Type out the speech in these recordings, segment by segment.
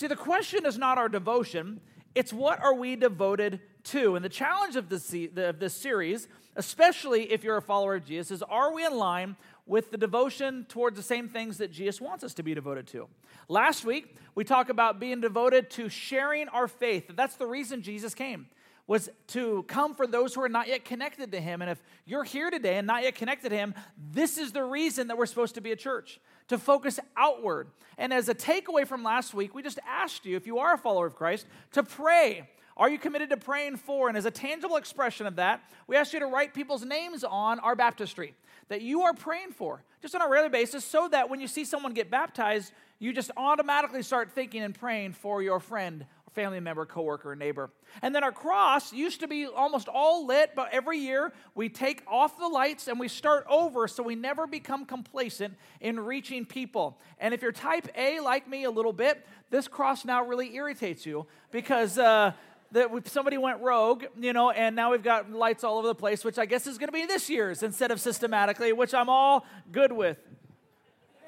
See, the question is not our devotion, it's what are we devoted to? And the challenge of this, of this series, especially if you're a follower of Jesus, is are we in line with the devotion towards the same things that Jesus wants us to be devoted to? Last week, we talked about being devoted to sharing our faith. That's the reason Jesus came was to come for those who are not yet connected to him. And if you're here today and not yet connected to him, this is the reason that we're supposed to be a church, to focus outward. And as a takeaway from last week, we just asked you, if you are a follower of Christ, to pray. Are you committed to praying for? And as a tangible expression of that, we asked you to write people's names on our baptistry that you are praying for, just on a regular basis, so that when you see someone get baptized, you just automatically start thinking and praying for your friend family member, coworker, neighbor. And then our cross used to be almost all lit, but every year we take off the lights and we start over so we never become complacent in reaching people. And if you're type A like me a little bit, this cross now really irritates you because uh, that somebody went rogue, you know, and now we've got lights all over the place, which I guess is going to be this year's instead of systematically, which I'm all good with.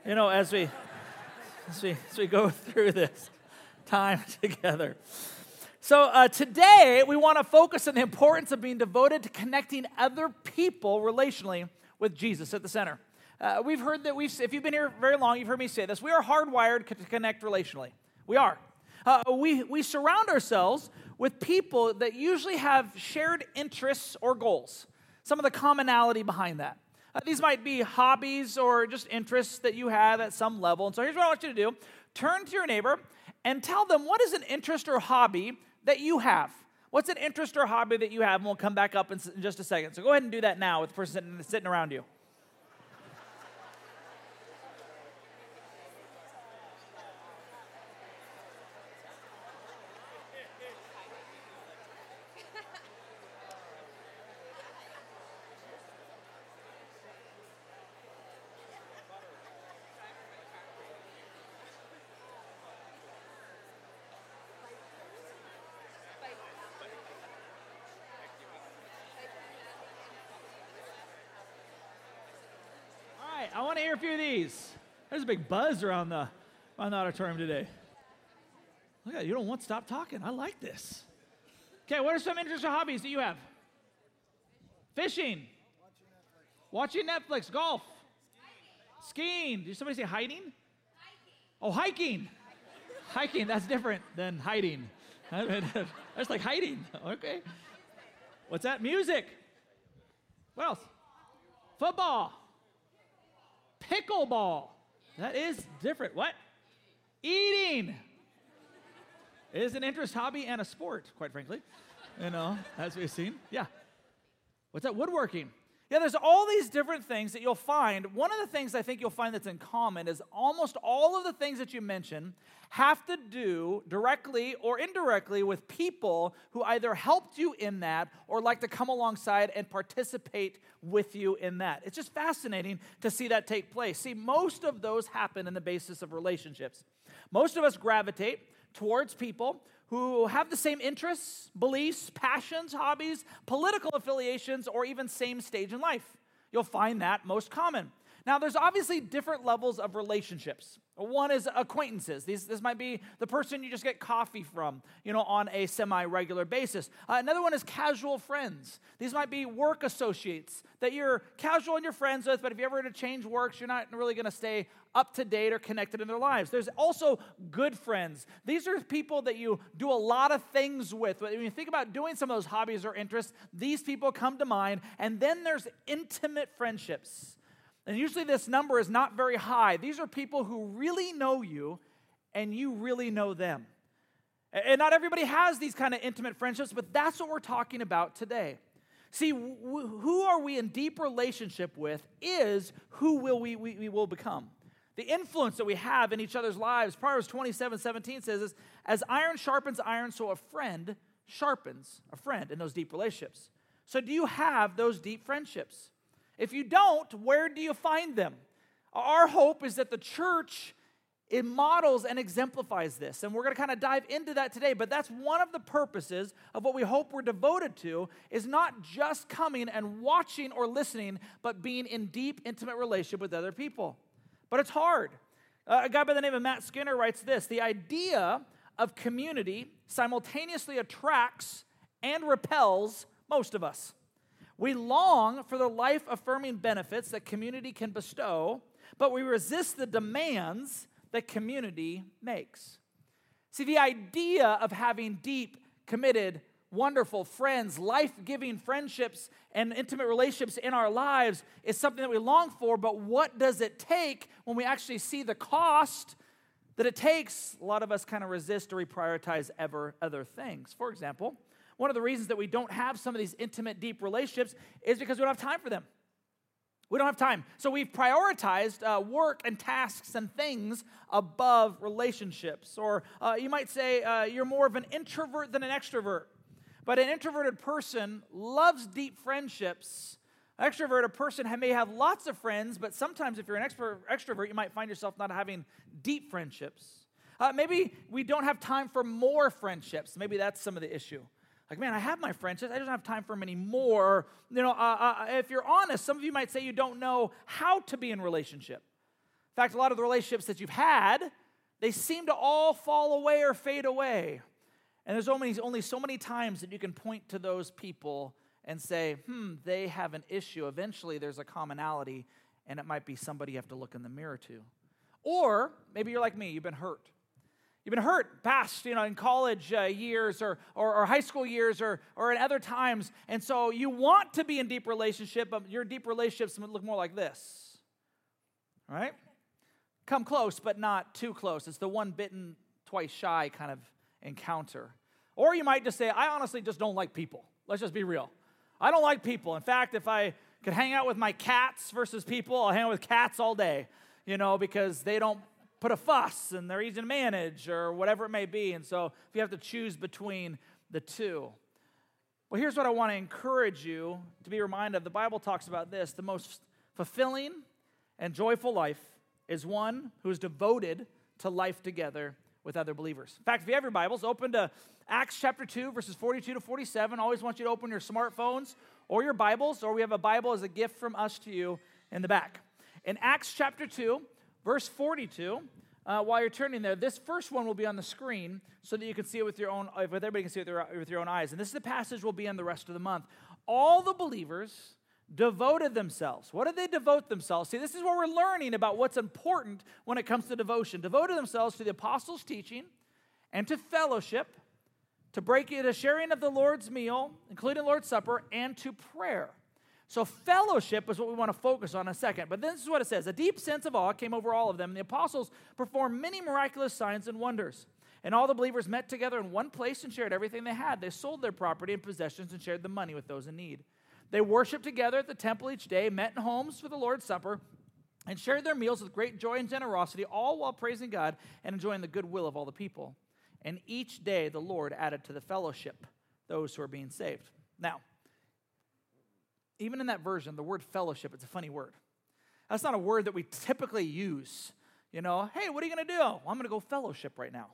You know, as we as we as we go through this time together. So, uh, today we want to focus on the importance of being devoted to connecting other people relationally with Jesus at the center. Uh, we've heard that we've, if you've been here very long, you've heard me say this. We are hardwired to connect relationally. We are. Uh, we, we surround ourselves with people that usually have shared interests or goals, some of the commonality behind that. Uh, these might be hobbies or just interests that you have at some level. And so here's what I want you to do turn to your neighbor and tell them what is an interest or hobby that you have. What's an interest or hobby that you have? And we'll come back up in just a second. So go ahead and do that now with the person sitting around you. I want to hear a few of these. There's a big buzz around the, around the auditorium today. Look at you don't want to stop talking. I like this. Okay, what are some interests or hobbies that you have? Fishing. Watching Netflix. Golf. Skiing. Did somebody say hiding? Hiking. Oh, hiking. hiking. That's different than hiding. That's like hiding. Okay. What's that? Music. What else? Football. Pickleball. That is different. What? Eating. It is an interest, hobby, and a sport, quite frankly. You know, as we've seen. Yeah. What's that? Woodworking. Yeah, there's all these different things that you'll find. One of the things I think you'll find that's in common is almost all of the things that you mention have to do directly or indirectly with people who either helped you in that or like to come alongside and participate with you in that. It's just fascinating to see that take place. See, most of those happen in the basis of relationships. Most of us gravitate towards people who have the same interests, beliefs, passions, hobbies, political affiliations, or even same stage in life. You'll find that most common. Now, there's obviously different levels of relationships. One is acquaintances. These, this might be the person you just get coffee from, you know, on a semi-regular basis. Uh, another one is casual friends. These might be work associates that you're casual and you're friends with, but if you ever to change works, you're not really going to stay up to date or connected in their lives. There's also good friends. These are people that you do a lot of things with. When you think about doing some of those hobbies or interests, these people come to mind. And then there's intimate friendships. And usually this number is not very high. These are people who really know you and you really know them. And not everybody has these kind of intimate friendships, but that's what we're talking about today. See, who are we in deep relationship with is who will we, we, we will become. The influence that we have in each other's lives. Proverbs 27 17 says, As iron sharpens iron, so a friend sharpens a friend in those deep relationships. So, do you have those deep friendships? If you don't, where do you find them? Our hope is that the church it models and exemplifies this. And we're going to kind of dive into that today, but that's one of the purposes of what we hope we're devoted to is not just coming and watching or listening, but being in deep intimate relationship with other people. But it's hard. Uh, a guy by the name of Matt Skinner writes this, "The idea of community simultaneously attracts and repels most of us. We long for the life affirming benefits that community can bestow, but we resist the demands that community makes. See, the idea of having deep, committed, wonderful friends, life giving friendships, and intimate relationships in our lives is something that we long for, but what does it take when we actually see the cost that it takes? A lot of us kind of resist or reprioritize ever other things. For example, one of the reasons that we don't have some of these intimate, deep relationships is because we don't have time for them. We don't have time. So we've prioritized uh, work and tasks and things above relationships. Or uh, you might say uh, you're more of an introvert than an extrovert. But an introverted person loves deep friendships. An extroverted person may have lots of friends, but sometimes if you're an extrovert, you might find yourself not having deep friendships. Uh, maybe we don't have time for more friendships. Maybe that's some of the issue. Like, man, I have my friendships. I don't have time for them anymore. You know, uh, uh, if you're honest, some of you might say you don't know how to be in relationship. In fact, a lot of the relationships that you've had, they seem to all fall away or fade away. And there's only, only so many times that you can point to those people and say, hmm, they have an issue. Eventually, there's a commonality, and it might be somebody you have to look in the mirror to. Or maybe you're like me, you've been hurt. You've been hurt past, you know, in college uh, years or, or, or, high school years or, or in other times. And so you want to be in deep relationship, but your deep relationships look more like this. right? Come close, but not too close. It's the one bitten, twice shy kind of encounter. Or you might just say, I honestly just don't like people. Let's just be real. I don't like people. In fact, if I could hang out with my cats versus people, I'll hang out with cats all day, you know, because they don't put a fuss and they're easy to manage or whatever it may be. And so if you have to choose between the two. Well, here's what I want to encourage you to be reminded of. The Bible talks about this the most fulfilling and joyful life is one who is devoted to life together with other believers. In fact, if you have your Bibles, open to Acts chapter 2, verses 42 to 47. I always want you to open your smartphones or your Bibles, or we have a Bible as a gift from us to you in the back. In Acts chapter 2, Verse 42, uh, while you're turning there, this first one will be on the screen so that you can see it with your own, if everybody can see it with, their, with your own eyes. And this is the passage we'll be in the rest of the month. All the believers devoted themselves. What did they devote themselves? See, this is where we're learning about what's important when it comes to devotion. Devoted themselves to the apostles' teaching and to fellowship, to breaking, to sharing of the Lord's meal, including Lord's Supper, and to prayer. So, fellowship is what we want to focus on a second. But this is what it says A deep sense of awe came over all of them. The apostles performed many miraculous signs and wonders. And all the believers met together in one place and shared everything they had. They sold their property and possessions and shared the money with those in need. They worshiped together at the temple each day, met in homes for the Lord's Supper, and shared their meals with great joy and generosity, all while praising God and enjoying the goodwill of all the people. And each day the Lord added to the fellowship those who are being saved. Now, even in that version, the word fellowship, it's a funny word. That's not a word that we typically use. You know, hey, what are you going to do? Well, I'm going to go fellowship right now.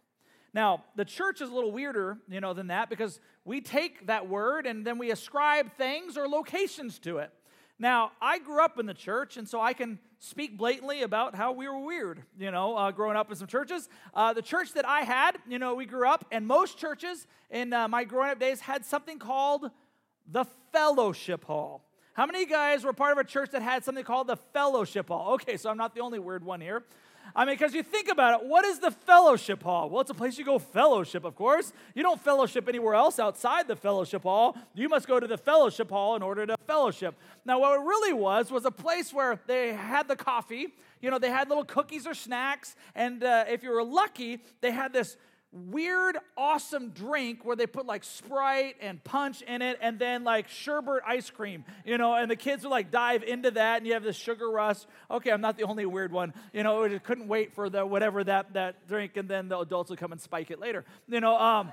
Now, the church is a little weirder, you know, than that because we take that word and then we ascribe things or locations to it. Now, I grew up in the church, and so I can speak blatantly about how we were weird, you know, uh, growing up in some churches. Uh, the church that I had, you know, we grew up, and most churches in uh, my growing up days had something called the fellowship hall. How many guys were part of a church that had something called the fellowship hall? Okay, so I'm not the only weird one here. I mean, because you think about it, what is the fellowship hall? Well, it's a place you go fellowship, of course. You don't fellowship anywhere else outside the fellowship hall. You must go to the fellowship hall in order to fellowship. Now, what it really was was a place where they had the coffee. You know, they had little cookies or snacks, and uh, if you were lucky, they had this weird, awesome drink where they put like Sprite and punch in it and then like sherbet ice cream, you know, and the kids would like dive into that and you have this sugar rush. Okay, I'm not the only weird one. You know, just couldn't wait for the whatever that, that drink and then the adults would come and spike it later. You know, um,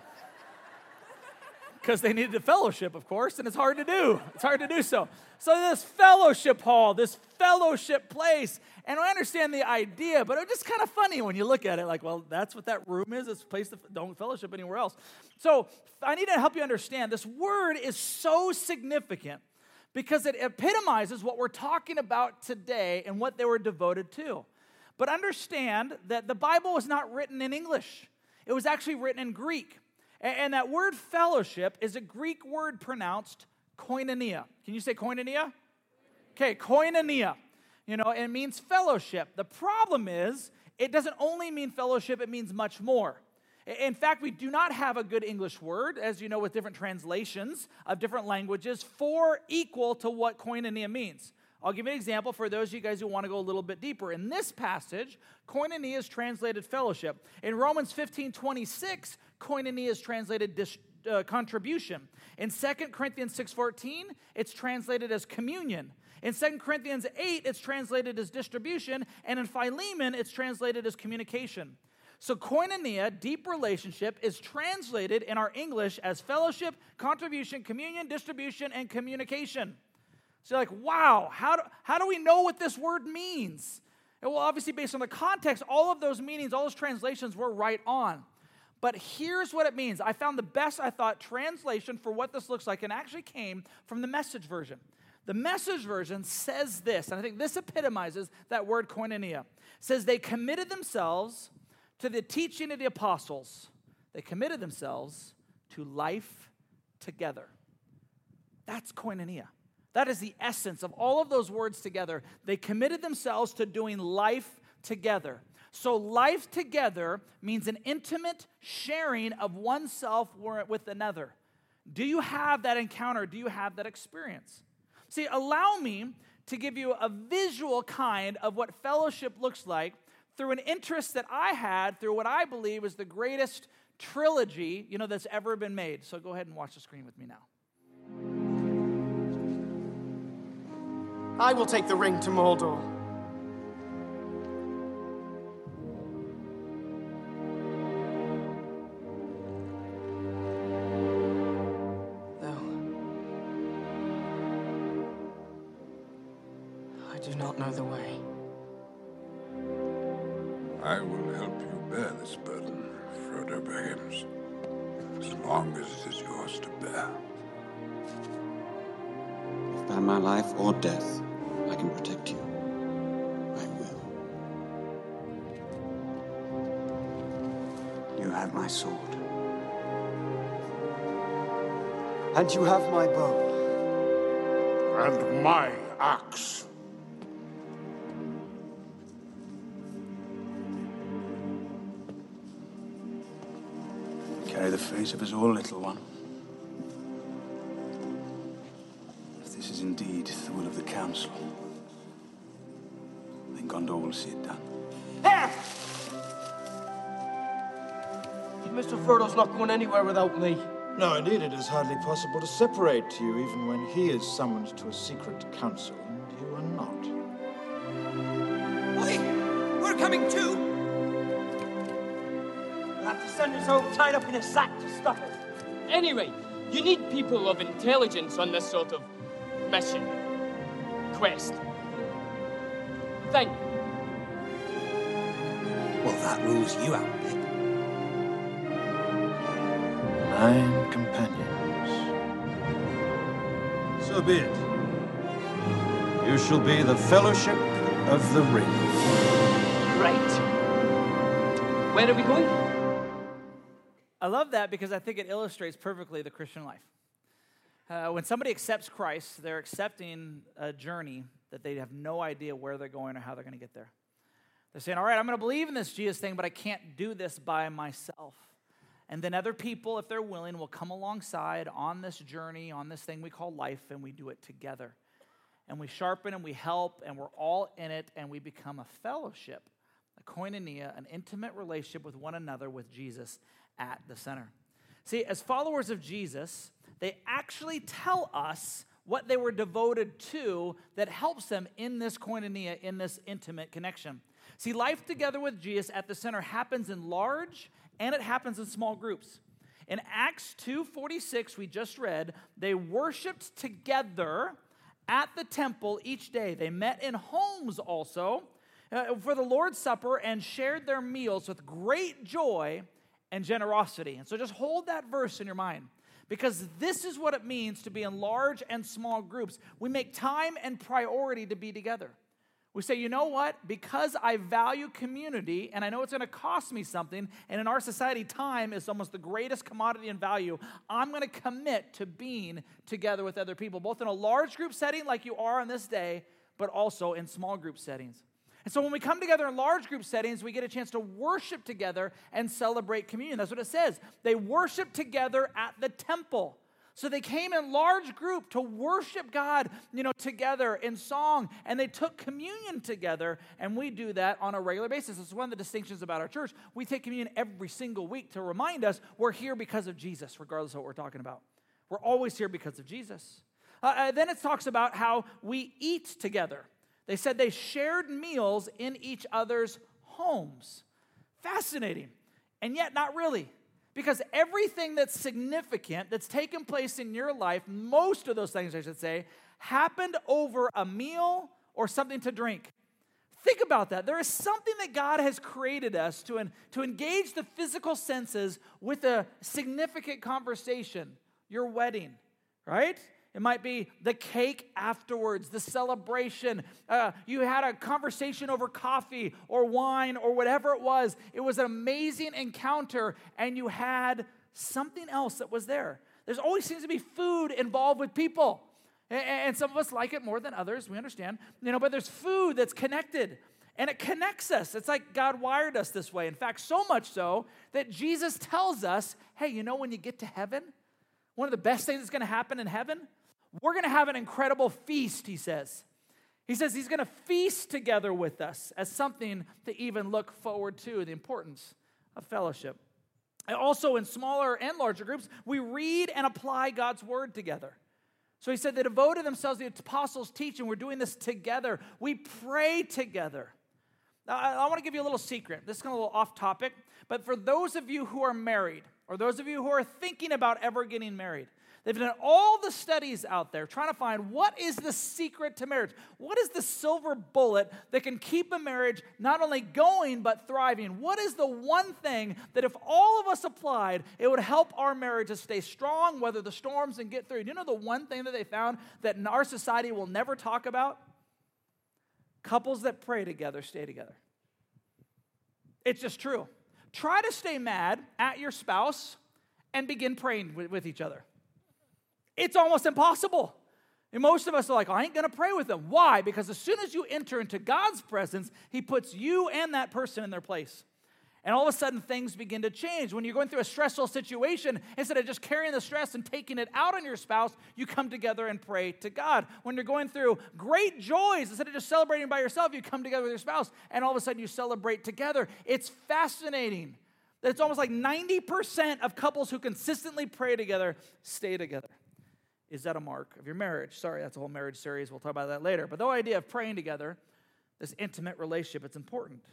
because they needed a fellowship, of course, and it's hard to do. It's hard to do so. So, this fellowship hall, this fellowship place, and I understand the idea, but it's just kind of funny when you look at it like, well, that's what that room is. It's a place to don't fellowship anywhere else. So, I need to help you understand this word is so significant because it epitomizes what we're talking about today and what they were devoted to. But understand that the Bible was not written in English. it was actually written in Greek. And that word fellowship is a Greek word pronounced koinonia. Can you say koinonia? Okay, koinonia. You know, it means fellowship. The problem is, it doesn't only mean fellowship, it means much more. In fact, we do not have a good English word, as you know, with different translations of different languages, for equal to what koinonia means. I'll give you an example for those of you guys who want to go a little bit deeper. In this passage, koinonia is translated fellowship. In Romans 15 26, koinonia is translated dis- uh, contribution. In 2 Corinthians 6:14, it's translated as communion. In 2 Corinthians 8, it's translated as distribution. And in Philemon, it's translated as communication. So, koinonia, deep relationship, is translated in our English as fellowship, contribution, communion, distribution, and communication. So you're like, wow, how do, how do we know what this word means? Well, obviously, based on the context, all of those meanings, all those translations were right on. But here's what it means. I found the best, I thought, translation for what this looks like, and actually came from the message version. The message version says this, and I think this epitomizes that word koinonia. It says they committed themselves to the teaching of the apostles. They committed themselves to life together. That's koinonia. That is the essence of all of those words together. They committed themselves to doing life together. So, life together means an intimate sharing of oneself with another. Do you have that encounter? Do you have that experience? See, allow me to give you a visual kind of what fellowship looks like through an interest that I had through what I believe is the greatest trilogy, you know, that's ever been made. So go ahead and watch the screen with me now. I will take the ring to Mordor. Do not know the way. I will help you bear this burden, Frodo Baggins, as long as it is yours to bear. If By my life or death, I can protect you. I will. You have my sword. And you have my bow. And my axe. Carry the face of us all, little one. If this is indeed the will of the Council, then Gondor will see it done. Mr. Frodo's not going anywhere without me. No, indeed, it is hardly possible to separate you, even when he is summoned to a secret council We'll have to send us all tied up in a sack to stop it. Anyway, you need people of intelligence on this sort of mission. Quest. Thank you. Well, that rules you out, Pip. Nine companions. So be it. You shall be the Fellowship of the Ring. Right. Where are we going? I love that because I think it illustrates perfectly the Christian life. Uh, when somebody accepts Christ, they're accepting a journey that they have no idea where they're going or how they're going to get there. They're saying, All right, I'm going to believe in this Jesus thing, but I can't do this by myself. And then other people, if they're willing, will come alongside on this journey, on this thing we call life, and we do it together. And we sharpen and we help, and we're all in it, and we become a fellowship, a koinonia, an intimate relationship with one another with Jesus at the center. See, as followers of Jesus, they actually tell us what they were devoted to that helps them in this koinonia, in this intimate connection. See, life together with Jesus at the center happens in large and it happens in small groups. In Acts 2:46 we just read, they worshiped together at the temple each day. They met in homes also Uh, for the Lord's Supper and shared their meals with great joy and generosity. And so just hold that verse in your mind because this is what it means to be in large and small groups. We make time and priority to be together. We say, you know what? Because I value community and I know it's going to cost me something, and in our society, time is almost the greatest commodity and value, I'm going to commit to being together with other people, both in a large group setting like you are on this day, but also in small group settings. And so when we come together in large group settings, we get a chance to worship together and celebrate communion. That's what it says. They worship together at the temple. So they came in large group to worship God, you know, together in song, and they took communion together, and we do that on a regular basis. It's one of the distinctions about our church. We take communion every single week to remind us we're here because of Jesus, regardless of what we're talking about. We're always here because of Jesus. Uh, uh, then it talks about how we eat together. They said they shared meals in each other's homes. Fascinating. And yet, not really. Because everything that's significant that's taken place in your life, most of those things, I should say, happened over a meal or something to drink. Think about that. There is something that God has created us to, to engage the physical senses with a significant conversation, your wedding, right? It might be the cake afterwards, the celebration. Uh, you had a conversation over coffee or wine or whatever it was. It was an amazing encounter, and you had something else that was there. There's always seems to be food involved with people. And some of us like it more than others, we understand. You know, but there's food that's connected and it connects us. It's like God wired us this way. In fact, so much so that Jesus tells us, hey, you know, when you get to heaven, one of the best things that's going to happen in heaven we're going to have an incredible feast, he says. He says he's going to feast together with us as something to even look forward to, the importance of fellowship. And also, in smaller and larger groups, we read and apply God's word together. So he said they devoted themselves to the apostles' teaching. We're doing this together. We pray together. Now, I, I want to give you a little secret. This is kind of a little off topic, but for those of you who are married, or those of you who are thinking about ever getting married, They've done all the studies out there trying to find what is the secret to marriage? What is the silver bullet that can keep a marriage not only going but thriving? What is the one thing that if all of us applied, it would help our marriage to stay strong, weather the storms, and get through? Do you know the one thing that they found that in our society will never talk about? Couples that pray together stay together. It's just true. Try to stay mad at your spouse and begin praying with each other. It's almost impossible. And most of us are like, I ain't gonna pray with them. Why? Because as soon as you enter into God's presence, He puts you and that person in their place. And all of a sudden, things begin to change. When you're going through a stressful situation, instead of just carrying the stress and taking it out on your spouse, you come together and pray to God. When you're going through great joys, instead of just celebrating by yourself, you come together with your spouse, and all of a sudden you celebrate together. It's fascinating that it's almost like 90% of couples who consistently pray together stay together. Is that a mark of your marriage? Sorry, that's a whole marriage series. We'll talk about that later. But the idea of praying together, this intimate relationship, it's important.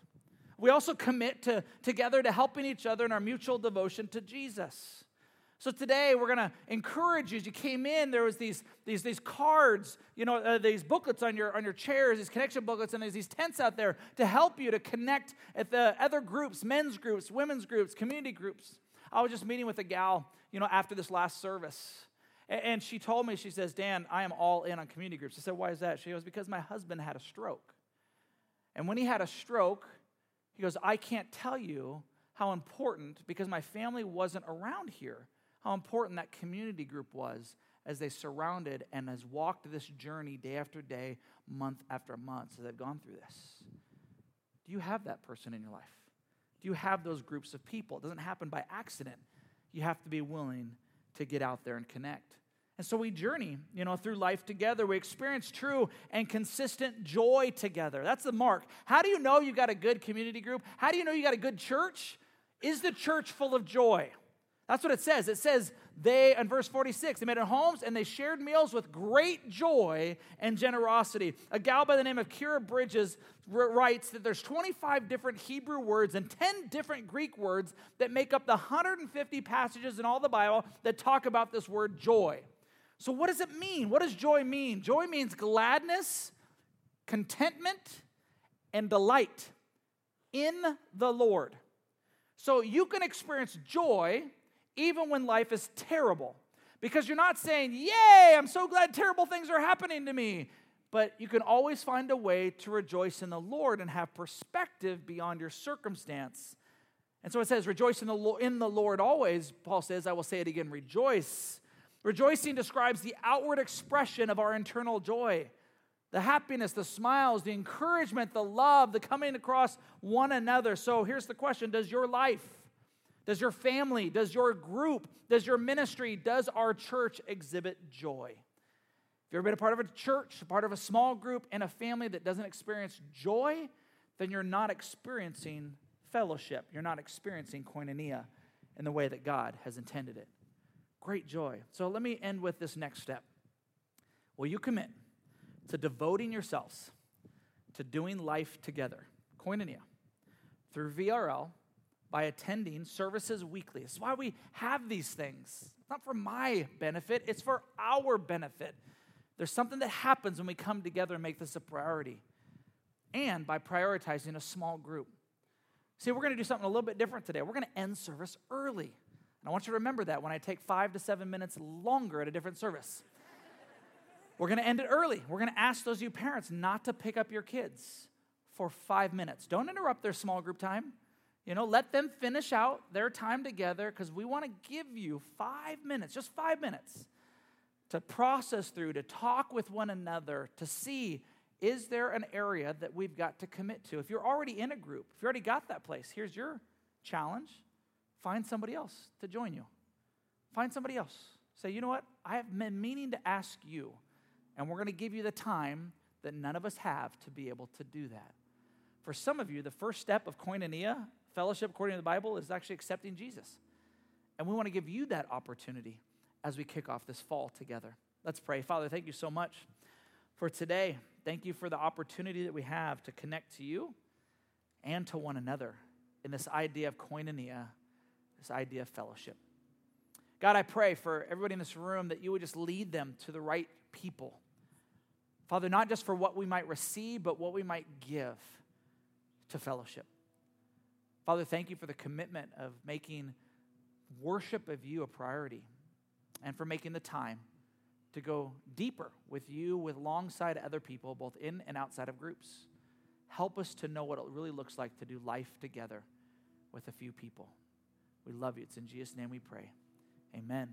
We also commit to together to helping each other in our mutual devotion to Jesus. So today we're going to encourage you. As you came in, there was these, these, these cards, you know, uh, these booklets on your, on your chairs, these connection booklets, and there's these tents out there to help you to connect at the other groups, men's groups, women's groups, community groups. I was just meeting with a gal, you know, after this last service. And she told me, she says, Dan, I am all in on community groups. I said, why is that? She goes, because my husband had a stroke. And when he had a stroke, he goes, I can't tell you how important, because my family wasn't around here, how important that community group was as they surrounded and has walked this journey day after day, month after month, as they've gone through this. Do you have that person in your life? Do you have those groups of people? It doesn't happen by accident. You have to be willing to get out there and connect. And so we journey, you know, through life together. We experience true and consistent joy together. That's the mark. How do you know you got a good community group? How do you know you got a good church? Is the church full of joy? That's what it says. It says they, in verse 46, they met in homes and they shared meals with great joy and generosity. A gal by the name of Kira Bridges writes that there's 25 different Hebrew words and 10 different Greek words that make up the 150 passages in all the Bible that talk about this word joy. So, what does it mean? What does joy mean? Joy means gladness, contentment, and delight in the Lord. So, you can experience joy even when life is terrible. Because you're not saying, Yay, I'm so glad terrible things are happening to me. but you can always find a way to rejoice in the Lord and have perspective beyond your circumstance. And so it says, rejoice in the, Lord, in the Lord always. Paul says, I will say it again, rejoice. Rejoicing describes the outward expression of our internal joy the happiness, the smiles, the encouragement, the love, the coming across one another. So here's the question Does your life, does your family, does your group, does your ministry, does our church exhibit joy? If you've ever been a part of a church, a part of a small group, and a family that doesn't experience joy, then you're not experiencing fellowship. You're not experiencing koinonia in the way that God has intended it. Great joy. So let me end with this next step. Will you commit to devoting yourselves to doing life together, koinonia, through VRL by attending services weekly. It's why we have these things. It's not for my benefit, it's for our benefit. There's something that happens when we come together and make this a priority, and by prioritizing a small group. See, we're going to do something a little bit different today. We're going to end service early. And I want you to remember that when I take five to seven minutes longer at a different service. We're going to end it early. We're going to ask those of you parents not to pick up your kids for five minutes. Don't interrupt their small group time. You know, let them finish out their time together because we want to give you five minutes, just five minutes, to process through, to talk with one another, to see is there an area that we've got to commit to? If you're already in a group, if you already got that place, here's your challenge find somebody else to join you. Find somebody else. Say, you know what? I have been meaning to ask you and we're going to give you the time that none of us have to be able to do that. For some of you, the first step of koinonia, fellowship according to the Bible, is actually accepting Jesus. And we want to give you that opportunity as we kick off this fall together. Let's pray. Father, thank you so much for today. Thank you for the opportunity that we have to connect to you and to one another in this idea of koinonia, this idea of fellowship. God, I pray for everybody in this room that you would just lead them to the right people. Father, not just for what we might receive, but what we might give to fellowship. Father, thank you for the commitment of making worship of you a priority and for making the time to go deeper with you, with alongside other people, both in and outside of groups. Help us to know what it really looks like to do life together with a few people. We love you. It's in Jesus' name we pray. Amen.